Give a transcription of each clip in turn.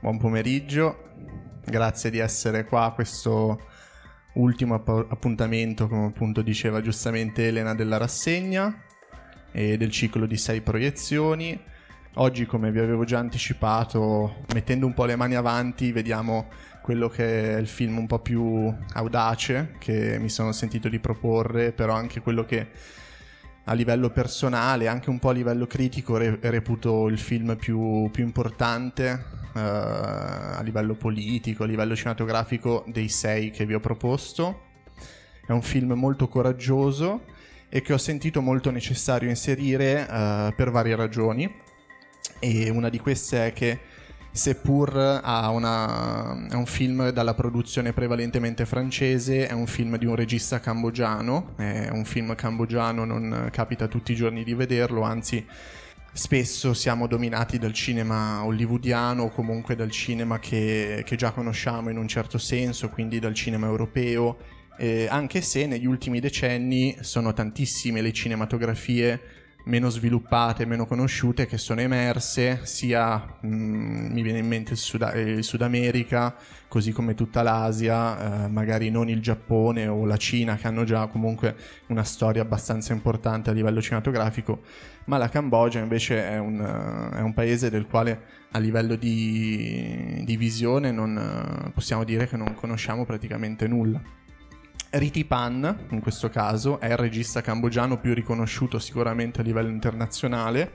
buon pomeriggio, grazie di essere qua a questo ultimo app- appuntamento, come appunto diceva giustamente Elena, della rassegna e del ciclo di sei proiezioni. Oggi, come vi avevo già anticipato, mettendo un po' le mani avanti, vediamo quello che è il film un po' più audace che mi sono sentito di proporre, però anche quello che a livello personale, anche un po' a livello critico, re- reputo il film più, più importante uh, a livello politico, a livello cinematografico dei sei che vi ho proposto. È un film molto coraggioso e che ho sentito molto necessario inserire uh, per varie ragioni. E una di queste è che seppur una, è un film dalla produzione prevalentemente francese, è un film di un regista cambogiano, è un film cambogiano, non capita tutti i giorni di vederlo, anzi spesso siamo dominati dal cinema hollywoodiano o comunque dal cinema che, che già conosciamo in un certo senso, quindi dal cinema europeo, eh, anche se negli ultimi decenni sono tantissime le cinematografie meno sviluppate, meno conosciute che sono emerse, sia mh, mm, mi viene in mente il Sud, il Sud, America, così come tutta l'Asia, eh, magari non il Giappone o la Cina che hanno già comunque una storia abbastanza importante a livello cinematografico, ma la Cambogia invece è un, è un paese del quale a livello di, di visione non, possiamo dire che non conosciamo praticamente nulla. Riti Pan, in questo caso, è il regista cambogiano più riconosciuto sicuramente a livello internazionale.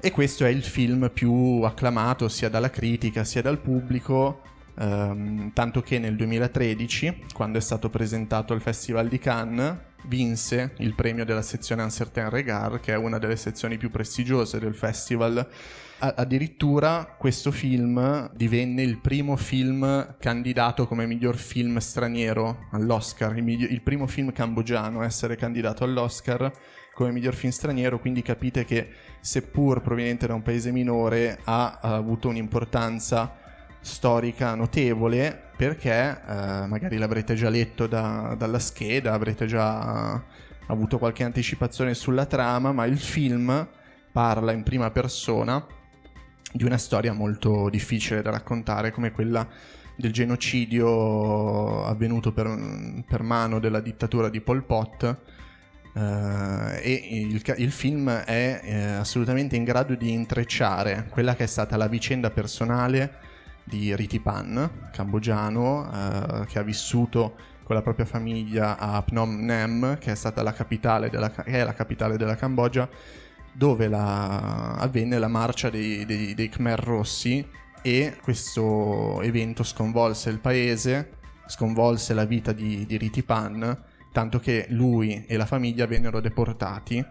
E questo è il film più acclamato sia dalla critica sia dal pubblico, ehm, tanto che nel 2013, quando è stato presentato al Festival di Cannes, vinse il premio della sezione Un Certain Regard, che è una delle sezioni più prestigiose del festival. Addirittura questo film divenne il primo film candidato come miglior film straniero all'Oscar, il, miglior, il, primo film cambogiano a essere candidato all'Oscar come miglior film straniero, quindi capite che seppur proveniente da un paese minore ha, ha avuto un'importanza storica notevole perché eh, magari l'avrete già letto da, dalla scheda, avrete già avuto qualche anticipazione sulla trama, ma il film parla in prima persona di una storia molto difficile da raccontare come quella del genocidio avvenuto per, per mano della dittatura di Pol Pot eh, e il, il, film è eh, assolutamente in grado di intrecciare quella che è stata la vicenda personale di Ritipan, cambogiano, eh, che ha vissuto con la propria famiglia a Phnom Penh, che è stata la capitale della, la capitale della Cambogia, dove la, avvenne la marcia dei, dei, dei Khmer Rossi e questo evento sconvolse il paese, sconvolse la vita di, di Ritipan, tanto che lui e la famiglia vennero deportati,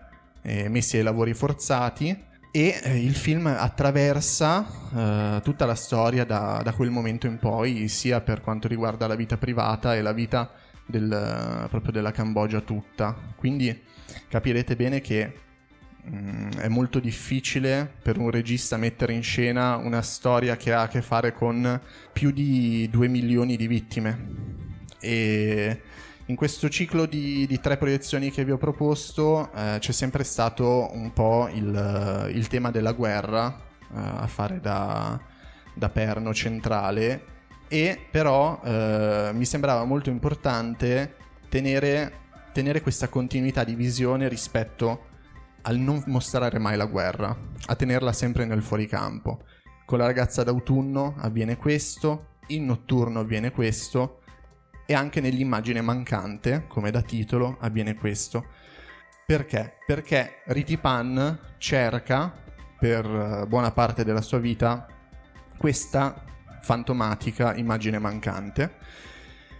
eh, messi ai lavori forzati e eh, il film attraversa eh, tutta la storia da, da, quel momento in poi, sia per quanto riguarda la vita privata e la vita del, proprio della Cambogia tutta. Quindi capirete bene che Mm, è molto difficile per un regista mettere in scena una storia che ha a che fare con più di 2 milioni di vittime. E in questo ciclo di, di tre proiezioni che vi ho proposto eh, c'è sempre stato un po' il, il tema della guerra eh, a fare da, da, perno centrale e però eh, mi sembrava molto importante tenere, tenere questa continuità di visione rispetto al non mostrare mai la guerra, a tenerla sempre nel fuoricampo. Con la ragazza d'autunno avviene questo, in notturno avviene questo e anche nell'immagine mancante, come da titolo, avviene questo. Perché? Perché Ritipan cerca per eh, buona parte della sua vita questa fantomatica immagine mancante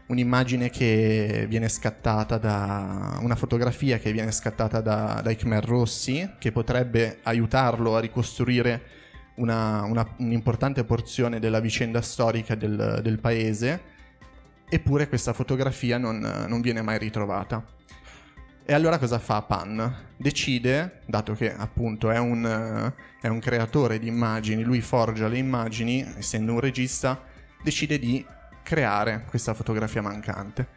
un'immagine che viene scattata da una fotografia che viene scattata da, dai Khmer Rossi che potrebbe aiutarlo a ricostruire una, una, un'importante porzione della vicenda storica del, del paese eppure questa fotografia non, non, viene mai ritrovata e allora cosa fa Pan? Decide, dato che appunto è un, è un creatore di immagini, lui forgia le immagini, essendo un regista, decide di creare questa fotografia mancante.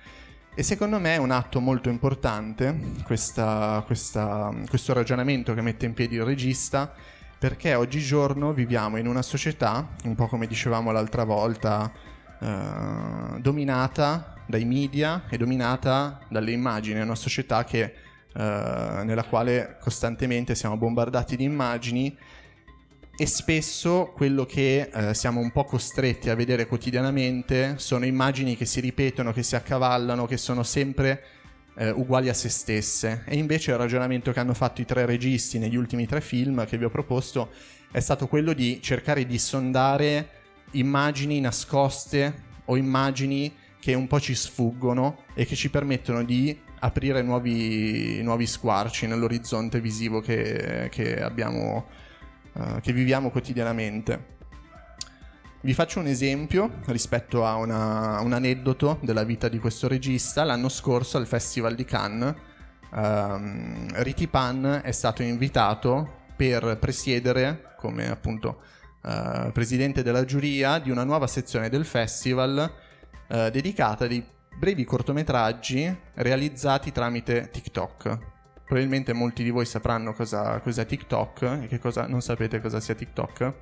E secondo me è un atto molto importante questa, questa, questo ragionamento che mette in piedi il regista perché oggigiorno viviamo in una società, un po' come dicevamo l'altra volta, eh, dominata dai media e dominata dalle immagini, è una società che, eh, nella quale costantemente siamo bombardati di immagini e spesso quello che eh, siamo un po' costretti a vedere quotidianamente sono immagini che si ripetono, che si accavallano, che sono sempre eh, uguali a se stesse. E invece il ragionamento che hanno fatto i tre registi negli ultimi tre film che vi ho proposto è stato quello di cercare di sondare immagini nascoste o immagini che un po' ci sfuggono e che ci permettono di aprire nuovi, nuovi squarci nell'orizzonte visivo che, che abbiamo, uh, che viviamo quotidianamente. Vi faccio un esempio rispetto a una, un aneddoto della vita di questo regista. L'anno scorso al Festival di Cannes, um, Riti Pan è stato invitato per presiedere, come appunto uh, presidente della giuria, di una nuova sezione del festival uh, dedicata ai brevi cortometraggi realizzati tramite TikTok. Probabilmente molti di voi sapranno cosa, cos'è TikTok e che cosa non sapete cosa sia TikTok.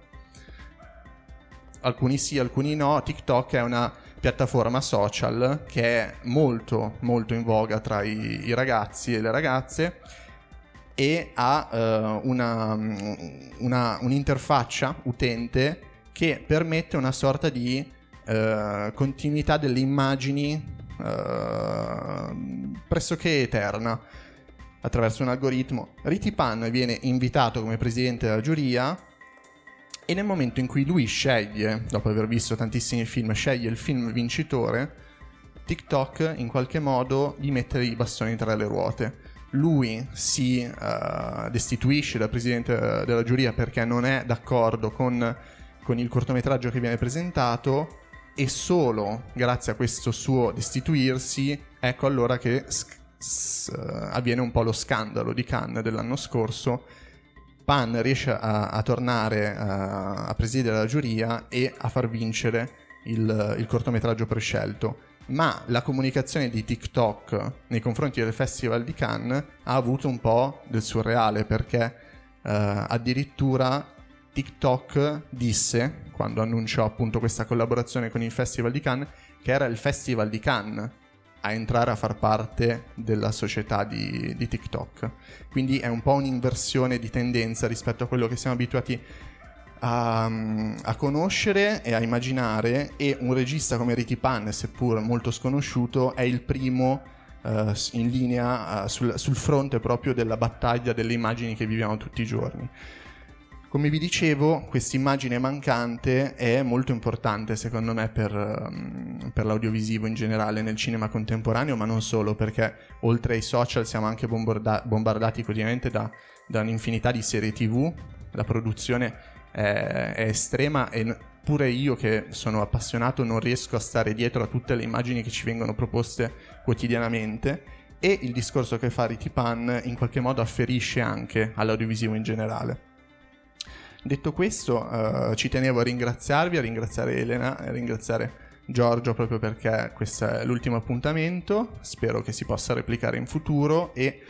Alcuni sì, alcuni no, TikTok è una piattaforma social che è molto molto in voga tra i, i ragazzi e le ragazze e ha uh, una, una, un'interfaccia utente che permette una sorta di uh, continuità delle immagini uh, pressoché eterna attraverso un algoritmo. Riti Pan viene invitato come presidente della giuria e nel momento in cui lui sceglie, dopo aver visto tantissimi film, sceglie il film vincitore, TikTok in qualche modo gli mette i bastoni tra le ruote. Lui si uh, destituisce da presidente della giuria perché non è d'accordo con, con il cortometraggio che viene presentato e solo grazie a questo suo destituirsi ecco allora che sc- s- avviene un po' lo scandalo di Cannes dell'anno scorso Pan riesce a, a tornare a, a, presiedere la giuria e a far vincere il, il, cortometraggio prescelto. Ma la comunicazione di TikTok nei confronti del Festival di Cannes ha avuto un po' del surreale perché eh, addirittura TikTok disse, quando annunciò appunto questa collaborazione con il Festival di Cannes, che era il Festival di Cannes a entrare a far parte della società di, di, TikTok. Quindi è un po' un'inversione di tendenza rispetto a quello che siamo abituati a, a conoscere e a immaginare e un regista come Ricky Pan, seppur molto sconosciuto, è il primo uh, in linea uh, sul, sul fronte proprio della battaglia delle immagini che viviamo tutti i giorni. Come vi dicevo, questa immagine mancante è molto importante secondo me per, um, per, l'audiovisivo in generale nel cinema contemporaneo, ma non solo, perché oltre ai social siamo anche bombarda- bombardati quotidianamente da, da, un'infinità di serie tv, la produzione è, è estrema e pure io che sono appassionato non riesco a stare dietro a tutte le immagini che ci vengono proposte quotidianamente e il discorso che fa Ritipan in qualche modo afferisce anche all'audiovisivo in generale. Detto questo, uh, ci tenevo a ringraziarvi, a ringraziare Elena, a ringraziare Giorgio proprio perché questo è l'ultimo appuntamento, spero che si possa replicare in futuro e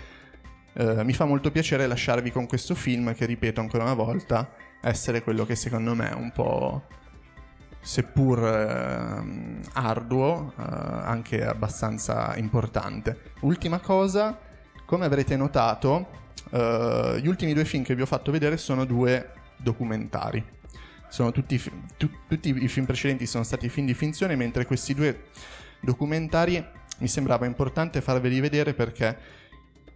uh, mi fa molto piacere lasciarvi con questo film che, ripeto ancora una volta, essere quello che secondo me è un po', seppur uh, arduo, anche abbastanza importante. Ultima cosa, come avrete notato, gli ultimi due film che vi ho fatto vedere sono due documentari. Tutti, tu, tutti i film precedenti sono stati film di finzione, mentre questi due documentari mi sembrava importante farveli vedere perché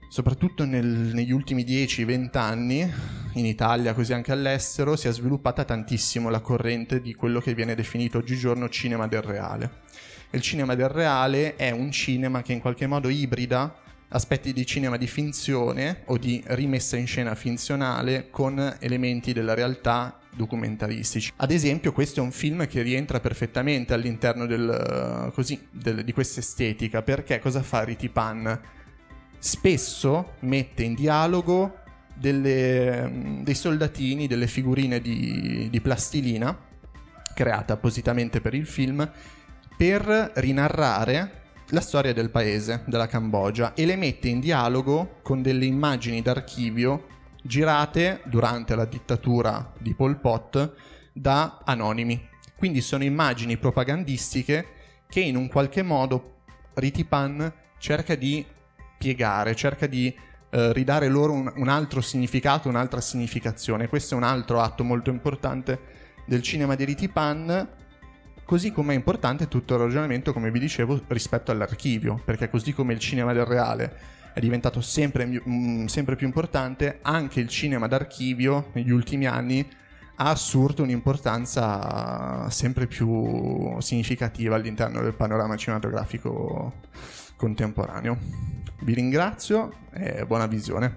soprattutto nel, negli ultimi 10-20 anni, in Italia così anche all'estero, si è sviluppata tantissimo la corrente di quello che viene definito oggigiorno cinema del reale. il cinema del reale è un cinema che in qualche modo ibrida aspetti di cinema di finzione o di rimessa in scena finzionale con elementi della realtà documentaristici. Ad esempio, questo è un film che rientra perfettamente all'interno del, così, del, di questa estetica, perché cosa fa Ritipan? Spesso mette in dialogo delle, dei soldatini, delle figurine di, di plastilina, create appositamente per il film, per rinarrare la storia del paese, della Cambogia, e le mette in dialogo con delle immagini d'archivio girate durante la dittatura di Pol Pot da anonimi. Quindi sono immagini propagandistiche che in un qualche modo Ritipan cerca di piegare, cerca di eh, ridare loro un, un, altro significato, un'altra significazione. Questo è un altro atto molto importante del cinema di Ritipan, così come è importante tutto il ragionamento, come vi dicevo, rispetto all'archivio, perché così come il cinema del reale è diventato sempre, mh, mm, sempre più importante, anche il cinema d'archivio negli ultimi anni ha assurto un'importanza sempre più significativa all'interno del panorama cinematografico contemporaneo. Vi ringrazio e buona visione.